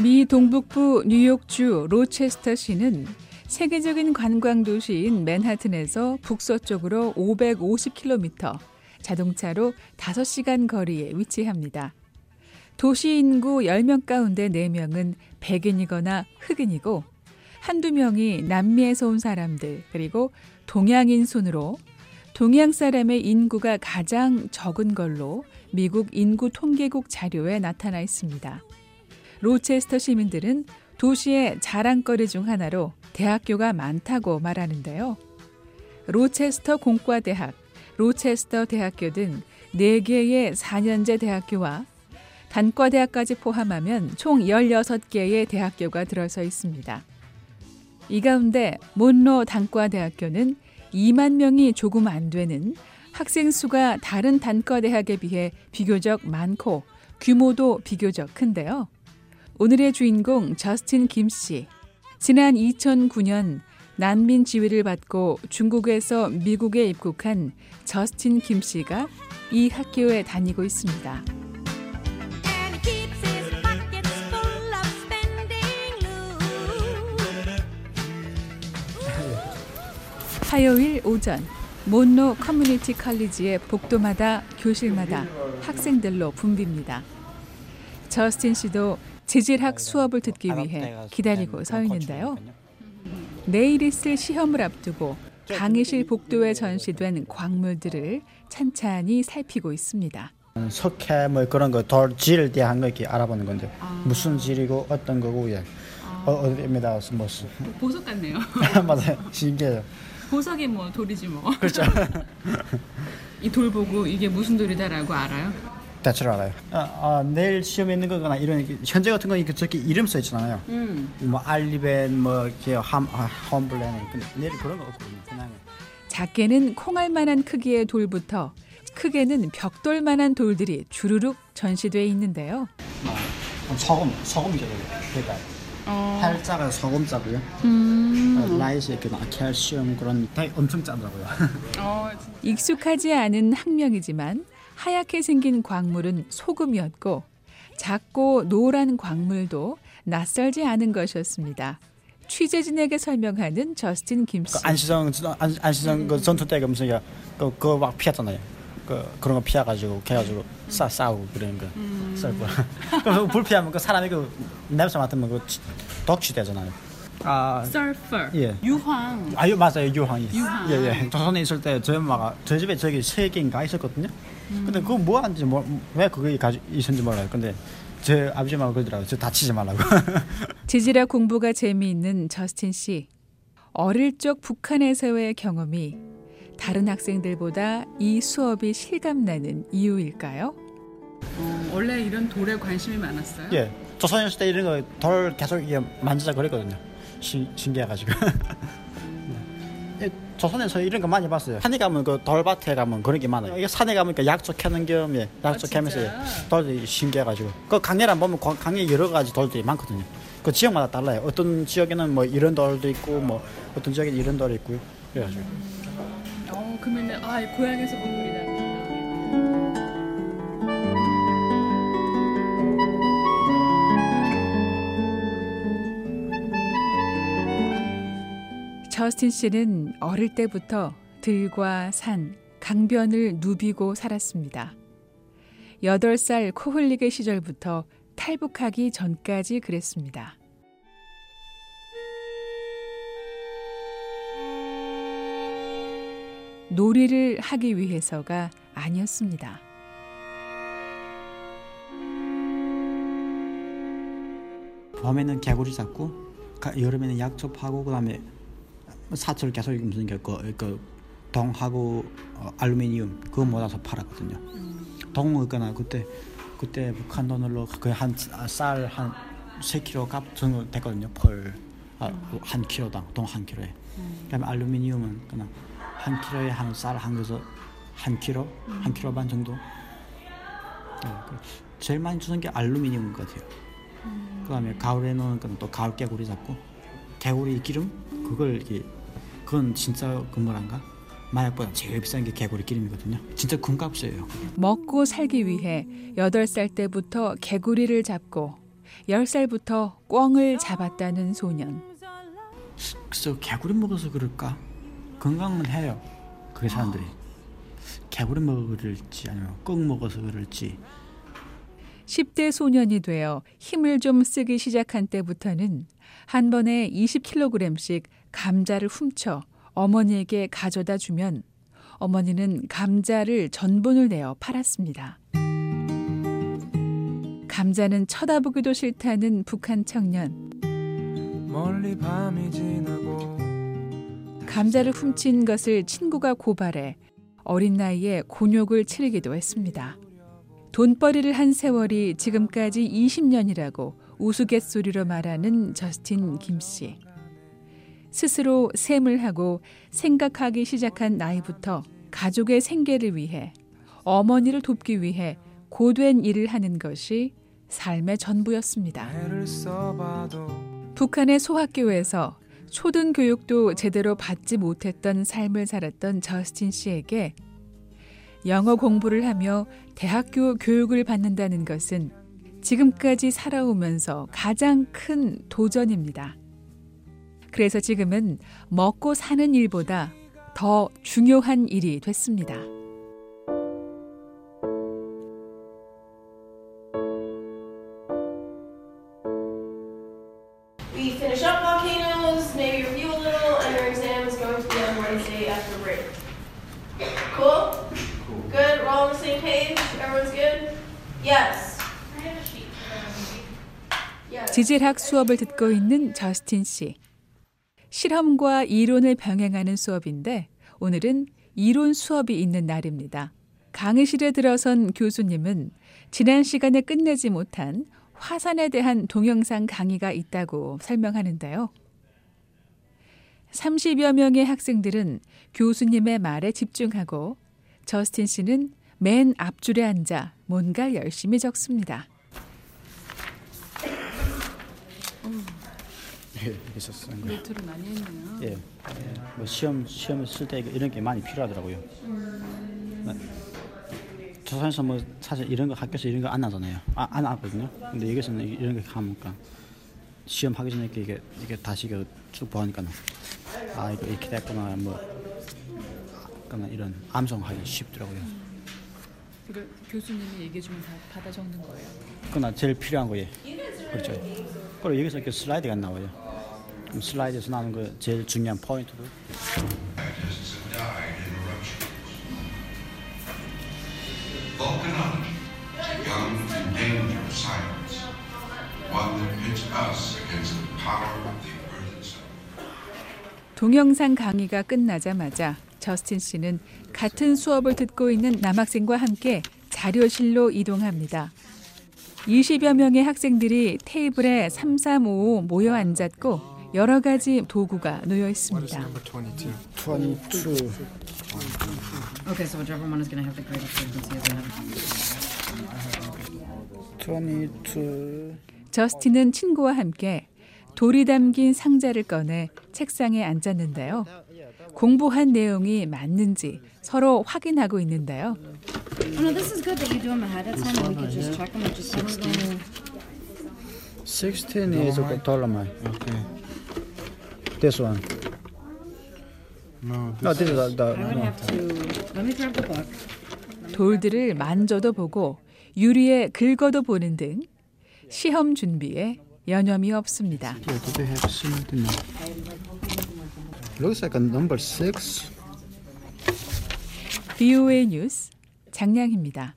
미 동북부 뉴욕주 로체스터 시는 세계적인 관광 도시인 맨하튼에서 북서쪽으로 550km, 자동차로 5시간 거리에 위치합니다. 도시 인구 10명 가운데 4명은 백인이거나 흑인이고 한두 명이 남미에서 온 사람들 그리고 동양인 순으로 동양 사람의 인구가 가장 적은 걸로 미국 인구 통계국 자료에 나타나 있습니다. 로체스터 시민들은 도시의 자랑거리 중 하나로 대학교가 많다고 말하는데요. 로체스터 공과대학, 로체스터 대학교 등 4개의 4년제 대학교와 단과대학까지 포함하면 총 16개의 대학교가 들어서 있습니다. 이 가운데 몬로 단과대학교는 2만 명이 조금 안 되는 학생 수가 다른 단과대학에 비해 비교적 많고 규모도 비교적 큰데요. 오늘의 주인공 저스틴 김 씨. 지난 2009년 난민 지위를 받고 중국에서 미국에 입국한 저스틴 김 씨가 이 학교에 다니고 있습니다. 화요일 오전 몬로 커뮤니티 칼리지의 복도마다 교실마다 학생들로 붐빕니다. 저스틴 씨도 재질학 수업을 듣기 위해 기다리고 서 있는데요. 내일 있을 시험을 앞두고 강의실 복도에 전시된 광물들을 찬찬히 살피고 있습니다. 석회 뭐 그런 거돌 질에 대한 거 이렇게 알아보는 건데 아. 무슨 질이고 어떤 거고 예. 아. 어, 어디입니다 뭐 보석 같네요. 맞아요 신기해요. 보석이 뭐 돌이지 뭐. 그렇죠. 이 돌 보고 이게 무슨 돌이다라고 알아요? 대체로 알아요. 아, 아, 내일 시험에 있는 거거나 이런 현재 같은 거 저기 이름 써 있잖아요. 음. 뭐 알리벤 뭐 이렇게 함 홈블렌 내일 그런 거 없거든요. 그냥 작게는 콩알만한 크기의 돌부터 크게는 벽돌만한 돌들이 주르륵 전시돼 있는데요. 아, 소금 소금이죠. 그러니까 어. 팔자가 소금 자고요. 음. 어, 라이스 그 칼슘 그런 엄청 짜더라고요. 어, 익숙하지 않은 학명이지만 하얗게 생긴 광물은 소금이었고 작고 노란 광물도 낯설지 않은 것이었습니다. 취재진에게 설명하는 저스틴 김씨. 그 안시성 안, 안시성 그 전투 때가 무슨 그그막 피했잖아요. 그 그런 거 피해가지고 걔가지고 싸 싸우고 그런 거 음. 썰고 불 피하면 그 사람이 그 냄새 맡으면 그 독취 되잖아요. 아, surfer. 예. 유황. 아유 맞아요 유황이. 유황. 예예. 예. 조선에 있을 때 저희 엄마가 저희 집에 저기 세 개인가 있었거든요. 근데 그거 뭐 하는지 뭐, 왜 그게 가지 있었는지 몰라요. 근데 제 아버지만 그러더라고요. 저 다치지 말라고. 지질학 공부가 재미있는 저스틴 씨. 어릴 적 북한에서의 경험이 다른 학생들보다 이 수업이 실감나는 이유일까요? 어, 원래 이런 돌에 관심이 많았어요? 예. 조선에 있을 때 이런 거 돌 계속 만지자 그랬거든요. 신기해가지고. 조선에서 이런 거 많이 봤어요. 산에 가면 그 돌밭에 가면 그런 게 많아요. 이게 산에 가면 그 약초 캐는 겸에 약초 아, 캐면서 돌들이 신기해가지고 그 강례란 보면 강례 여러 가지 돌들이 많거든요. 그 지역마다 달라요. 어떤 지역에는 뭐 이런 돌도 있고 뭐 어떤 지역에 이런 돌이 있고요. 그래가지고. 어 그러면 아 고향에서 본 저스틴 씨는 어릴 때부터 들과 산, 강변을 누비고 살았습니다. 8살 코 흘리게 시절부터 탈북하기 전까지 그랬습니다. 놀이를 하기 위해서가 아니었습니다. 봄에는 개구리 잡고 여름에는 약초 파고 그다음에 사철 계속 무슨 그, 그 동하고 어, 알루미늄 그거 모아서 팔았거든요. 음. 동이거나 그때 그때 북한 돈으로 거의 한쌀한 3kg 값 정도 됐거든요. 펄. 아, 음. 한 킬로당 동 한 킬로에. 음. 그다음에 알루미늄은 그냥 한 킬로에 한 쌀한 그래서 한 킬로 음. 한 킬로 반 정도. 네, 그 제일 많이 주는 게 알루미늄인 것 같아요. 음. 그다음에 가을에는 또 가을 개구리 잡고 개구리 기름 그걸 이렇게 그건 진짜 그뭐란가 마약보다 제일 비싼 게 개구리 기름이거든요. 진짜 금값이에요. 먹고 살기 위해 8살 때부터 개구리를 잡고 10살부터 꿩을 잡았다는 소년. 그래서 개구리 먹어서 그럴까? 건강은 해요. 그게 사람들이 개구리 먹어 그럴지 아니면 꿩 먹어서 그럴지 10대 소년이 되어 힘을 좀 쓰기 시작한 때부터는 한 번에 20kg씩 감자를 훔쳐 어머니에게 가져다 주면 어머니는 감자를 전분을 내어 팔았습니다. 감자는 쳐다보기도 싫다는 북한 청년. 멀리 밤이 지나고 감자를 훔친 것을 친구가 고발해 어린 나이에 곤욕을 치르기도 했습니다. 돈벌이를 한 세월이 지금까지 20년이라고 우스갯소리로 말하는 저스틴 김 씨. 스스로 셈을 하고 생각하기 시작한 나이부터 가족의 생계를 위해 어머니를 돕기 위해 고된 일을 하는 것이 삶의 전부였습니다. 북한의 소학교에서 초등 교육도 제대로 받지 못했던 삶을 살았던 저스틴 씨에게 영어 공부를 하며 대학교 교육을 받는다는 것은 지금까지 살아오면서 가장 큰 도전입니다. 그래서 지금은 먹고 사는 일보다 더 중요한 일이 됐습니다. Cool? Good? Same page? Everyone's good? Yes. 지질학 수업을 듣고 있는 저스틴 씨. 실험과 이론을 병행하는 수업인데 오늘은 이론 수업이 있는 날입니다. 강의실에 들어선 교수님은 지난 시간에 끝내지 못한 화산에 대한 동영상 강의가 있다고 설명하는데요. 30여 명의 학생들은 교수님의 말에 집중하고 저스틴 씨는 맨 앞줄에 앉아 뭔가 열심히 적습니다. 예, 있었어요. 노트를 많이 했네요. 예, 뭐 시험 시험을 쓸때 이런 게 많이 필요하더라고요. 조선에서 뭐 사실 이런 거 학교에서 이런 거 안 하잖아요. 아, 안 하거든요. 근데 여기서는 이런 거 하니까 시험 하기 전에 이게, 이게 다시 쭉 보니까 아 이거 이렇게 됐구나 뭐 그런 이런 암송하기 쉽더라고요. 그러니까 교수님이 얘기해 주면 다 받아 적는 거예요. 그나 제일 필요한 거예요. 그렇죠. 그리고 여기서 이렇게 슬라이드가 나와요. 그럼 슬라이드에서 나오는 거 제일 중요한 포인트도. 동영상 강의가 끝나자마자 저스틴 씨는 같은 수업을 듣고 있는 남학생과 함께 자료실로 이동합니다. 20여 명의 학생들이 테이블에 3355 모여 앉았고 여러 가지 도구가 놓여 있습니다. number 22 22 Okay, so whichever one is going to have the greatest frequency of the 22 저스틴은 친구와 함께 돌이 담긴 상자를 꺼내 책상에 앉았는데요. 공부한 내용이 맞는지 서로 확인하고 있는데요. Oh no, this is good that you do them ahead of time and we could just check them. It just never go. 16 is a dolomite. okay This one. no No, this is the, the I would no. have to. Let me grab the book. 돌들을 만져도 보고 유리에 긁어도 보는 등 시험 준비에 여념이 없습니다. Yeah, do they have something? Looks like a number six. BOA 뉴스 장량입니다.